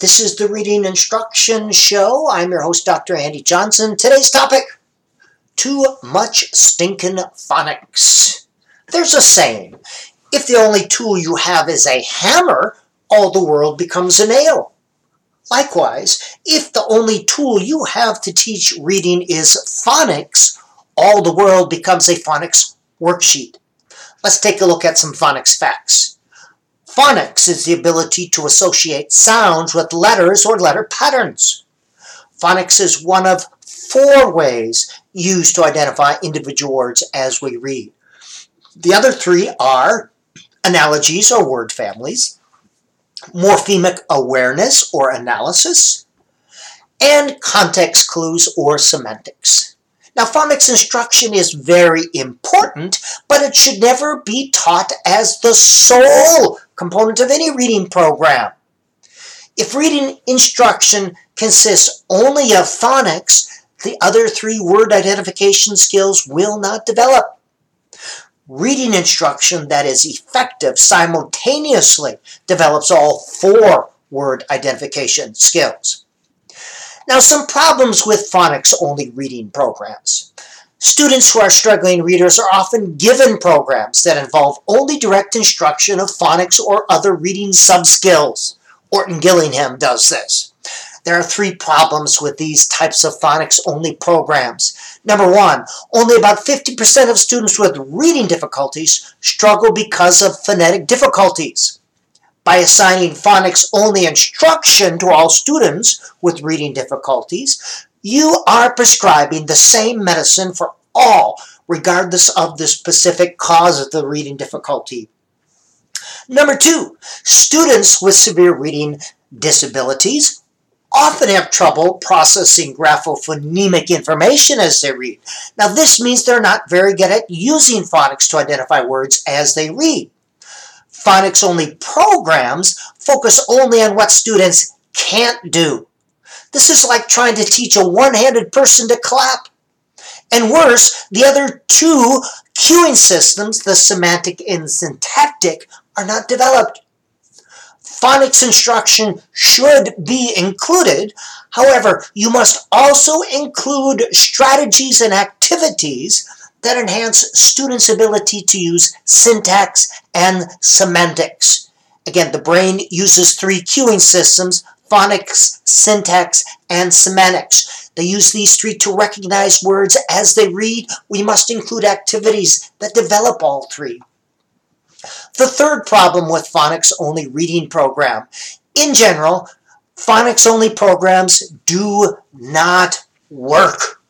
This is the Reading Instruction Show. I'm your host, Dr. Andy Johnson. Today's topic Too much stinking phonics. There's a saying if the only tool you have is a hammer, all the world becomes a nail. Likewise, if the only tool you have to teach reading is phonics, all the world becomes a phonics worksheet. Let's take a look at some phonics facts. Phonics is the ability to associate sounds with letters or letter patterns. Phonics is one of four ways used to identify individual words as we read. The other three are analogies or word families, morphemic awareness or analysis, and context clues or semantics. Now, phonics instruction is very important, but it should never be taught as the sole component of any reading program. If reading instruction consists only of phonics, the other three word identification skills will not develop. Reading instruction that is effective simultaneously develops all four word identification skills. Now, some problems with phonics-only reading programs. Students who are struggling readers are often given programs that involve only direct instruction of phonics or other reading subskills. Orton Gillingham does this. There are three problems with these types of phonics-only programs. Number one, only about 50% of students with reading difficulties struggle because of phonetic difficulties by assigning phonics only instruction to all students with reading difficulties, you are prescribing the same medicine for all, regardless of the specific cause of the reading difficulty. Number two, students with severe reading disabilities often have trouble processing graphophonemic information as they read. Now, this means they're not very good at using phonics to identify words as they read phonics only programs focus only on what students can't do. This is like trying to teach a one-handed person to clap. And worse, the other two cueing systems, the semantic and syntactic, are not developed. Phonics instruction should be included. However, you must also include strategies and activities that enhance students' ability to use syntax and semantics. Again, the brain uses three cueing systems, phonics, syntax, and semantics. They use these three to recognize words as they read. We must include activities that develop all three. The third problem with phonics-only reading program. In general, phonics-only programs do not work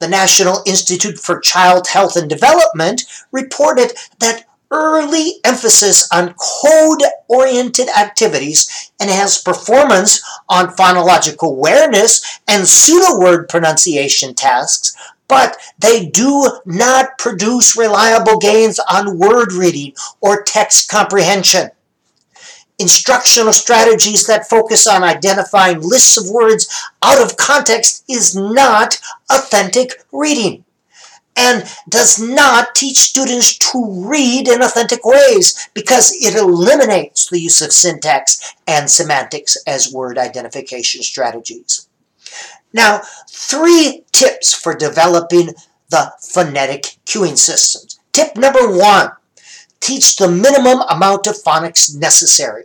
the National Institute for Child Health and Development reported that early emphasis on code-oriented activities enhance performance on phonological awareness and pseudo-word pronunciation tasks, but they do not produce reliable gains on word reading or text comprehension. Instructional strategies that focus on identifying lists of words out of context is not authentic reading and does not teach students to read in authentic ways because it eliminates the use of syntax and semantics as word identification strategies. Now, three tips for developing the phonetic cueing systems. Tip number one, teach the minimum amount of phonics necessary.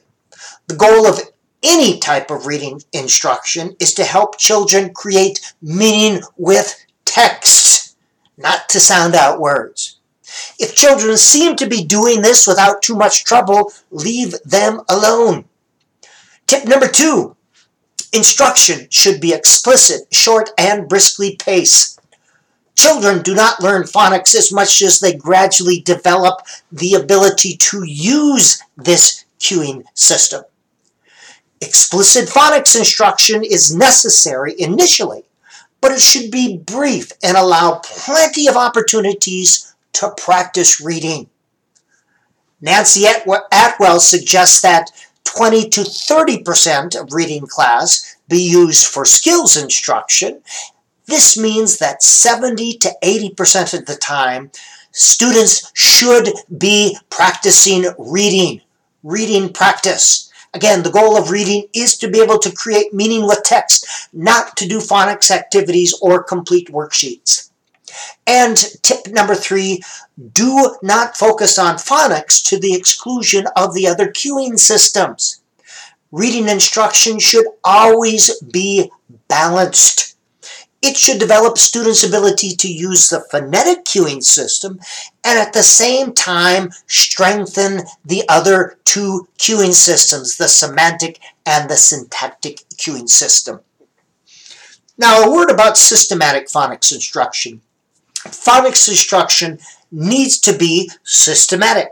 The goal of any type of reading instruction is to help children create meaning with text, not to sound out words. If children seem to be doing this without too much trouble, leave them alone. Tip number two, instruction should be explicit, short, and briskly paced. Children do not learn phonics as much as they gradually develop the ability to use this cueing system. Explicit phonics instruction is necessary initially, but it should be brief and allow plenty of opportunities to practice reading. Nancy Atwell suggests that 20 to 30% of reading class be used for skills instruction. This means that 70 to 80% of the time, students should be practicing reading, reading practice Again, the goal of reading is to be able to create meaning with text, not to do phonics activities or complete worksheets. And tip number three, do not focus on phonics to the exclusion of the other cueing systems. Reading instruction should always be balanced. It should develop students' ability to use the phonetic cueing system and at the same time strengthen the other two cueing systems, the semantic and the syntactic cueing system. Now, a word about systematic phonics instruction. Phonics instruction needs to be systematic.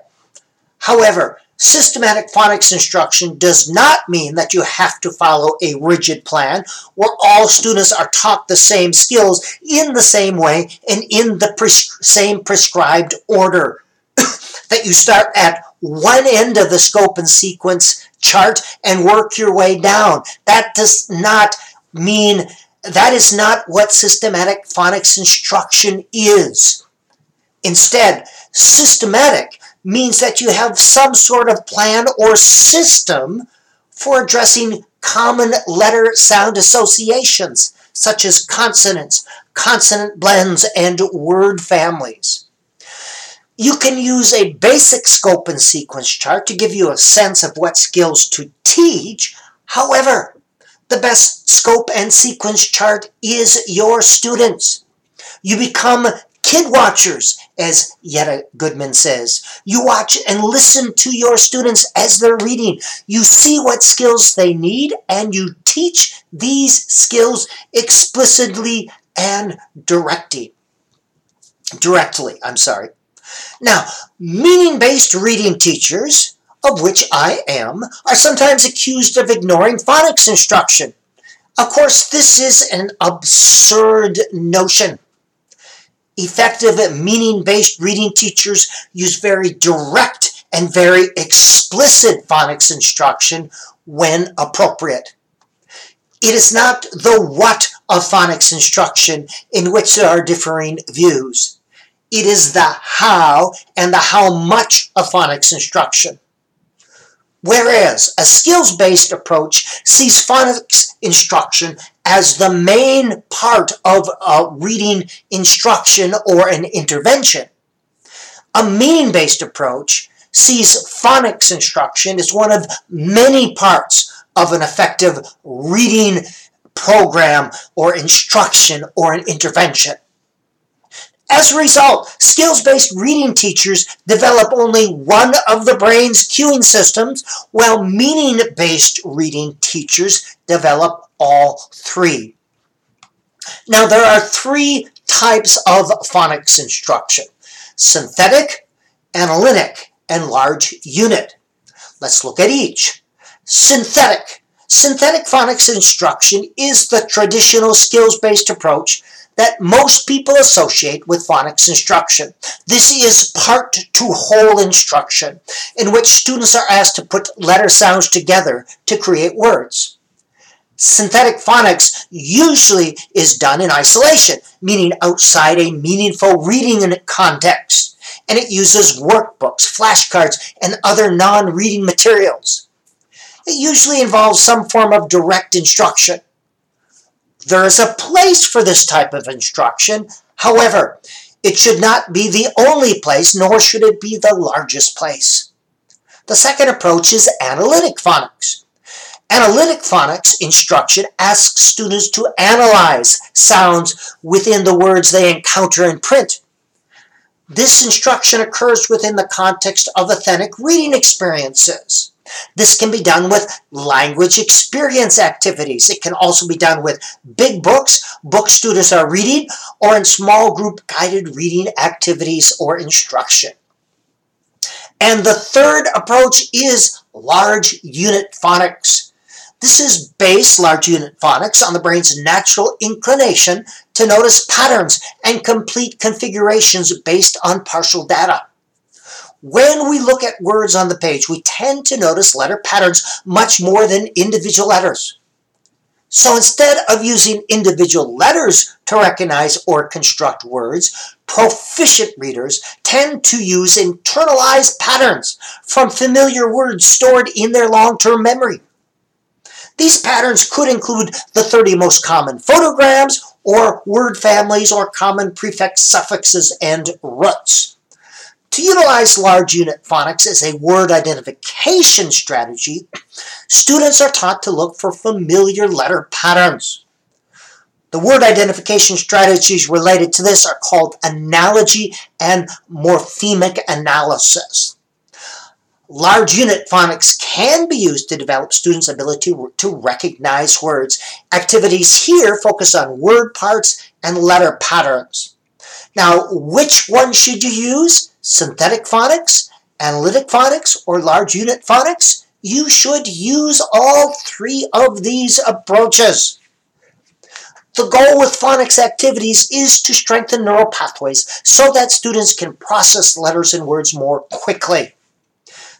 However, Systematic phonics instruction does not mean that you have to follow a rigid plan where all students are taught the same skills in the same way and in the pres same prescribed order. that you start at one end of the scope and sequence chart and work your way down. That does not mean, that is not what systematic phonics instruction is. Instead, systematic means that you have some sort of plan or system for addressing common letter sound associations, such as consonants, consonant blends, and word families. You can use a basic scope and sequence chart to give you a sense of what skills to teach. However, the best scope and sequence chart is your students. You become kid watchers, as Yetta Goodman says. You watch and listen to your students as they're reading. You see what skills they need, and you teach these skills explicitly and directly. Directly, I'm sorry. Now, meaning-based reading teachers, of which I am, are sometimes accused of ignoring phonics instruction. Of course, this is an absurd notion. Effective meaning-based reading teachers use very direct and very explicit phonics instruction when appropriate. It is not the what of phonics instruction in which there are differing views. It is the how and the how much of phonics instruction. Whereas a skills-based approach sees phonics instruction as the main part of a reading instruction or an intervention. A meaning-based approach sees phonics instruction as one of many parts of an effective reading program or instruction or an intervention. As a result, skills-based reading teachers develop only one of the brain's cueing systems, while meaning-based reading teachers develop all three. Now, there are three types of phonics instruction. Synthetic, analytic, and large unit. Let's look at each. Synthetic. Synthetic phonics instruction is the traditional skills-based approach that most people associate with phonics instruction. This is part to whole instruction, in which students are asked to put letter sounds together to create words. Synthetic phonics usually is done in isolation, meaning outside a meaningful reading context, and it uses workbooks, flashcards, and other non-reading materials. It usually involves some form of direct instruction. There is a place for this type of instruction. However, it should not be the only place, nor should it be the largest place. The second approach is analytic phonics. Analytic phonics instruction asks students to analyze sounds within the words they encounter in print. This instruction occurs within the context of authentic reading experiences. This can be done with language experience activities. It can also be done with big books, books students are reading, or in small group guided reading activities or instruction. And the third approach is large unit phonics. This is based, large unit phonics, on the brain's natural inclination to notice patterns and complete configurations based on partial data. When we look at words on the page, we tend to notice letter patterns much more than individual letters. So instead of using individual letters to recognize or construct words, proficient readers tend to use internalized patterns from familiar words stored in their long-term memory. These patterns could include the 30 most common phonograms or word families or common prefix suffixes and roots. To utilize large unit phonics as a word identification strategy, students are taught to look for familiar letter patterns. The word identification strategies related to this are called analogy and morphemic analysis. Large unit phonics can be used to develop students' ability to recognize words. Activities here focus on word parts and letter patterns. Now, which one should you use? synthetic phonics, analytic phonics, or large unit phonics, you should use all three of these approaches. The goal with phonics activities is to strengthen neural pathways so that students can process letters and words more quickly.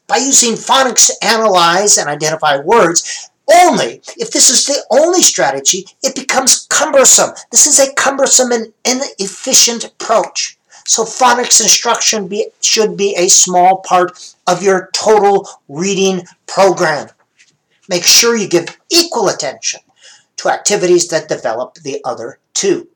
By using phonics to analyze and identify words, only if this is the only strategy, it becomes cumbersome. This is a cumbersome and inefficient approach. So phonics instruction be, should be a small part of your total reading program. Make sure you give equal attention to activities that develop the other two.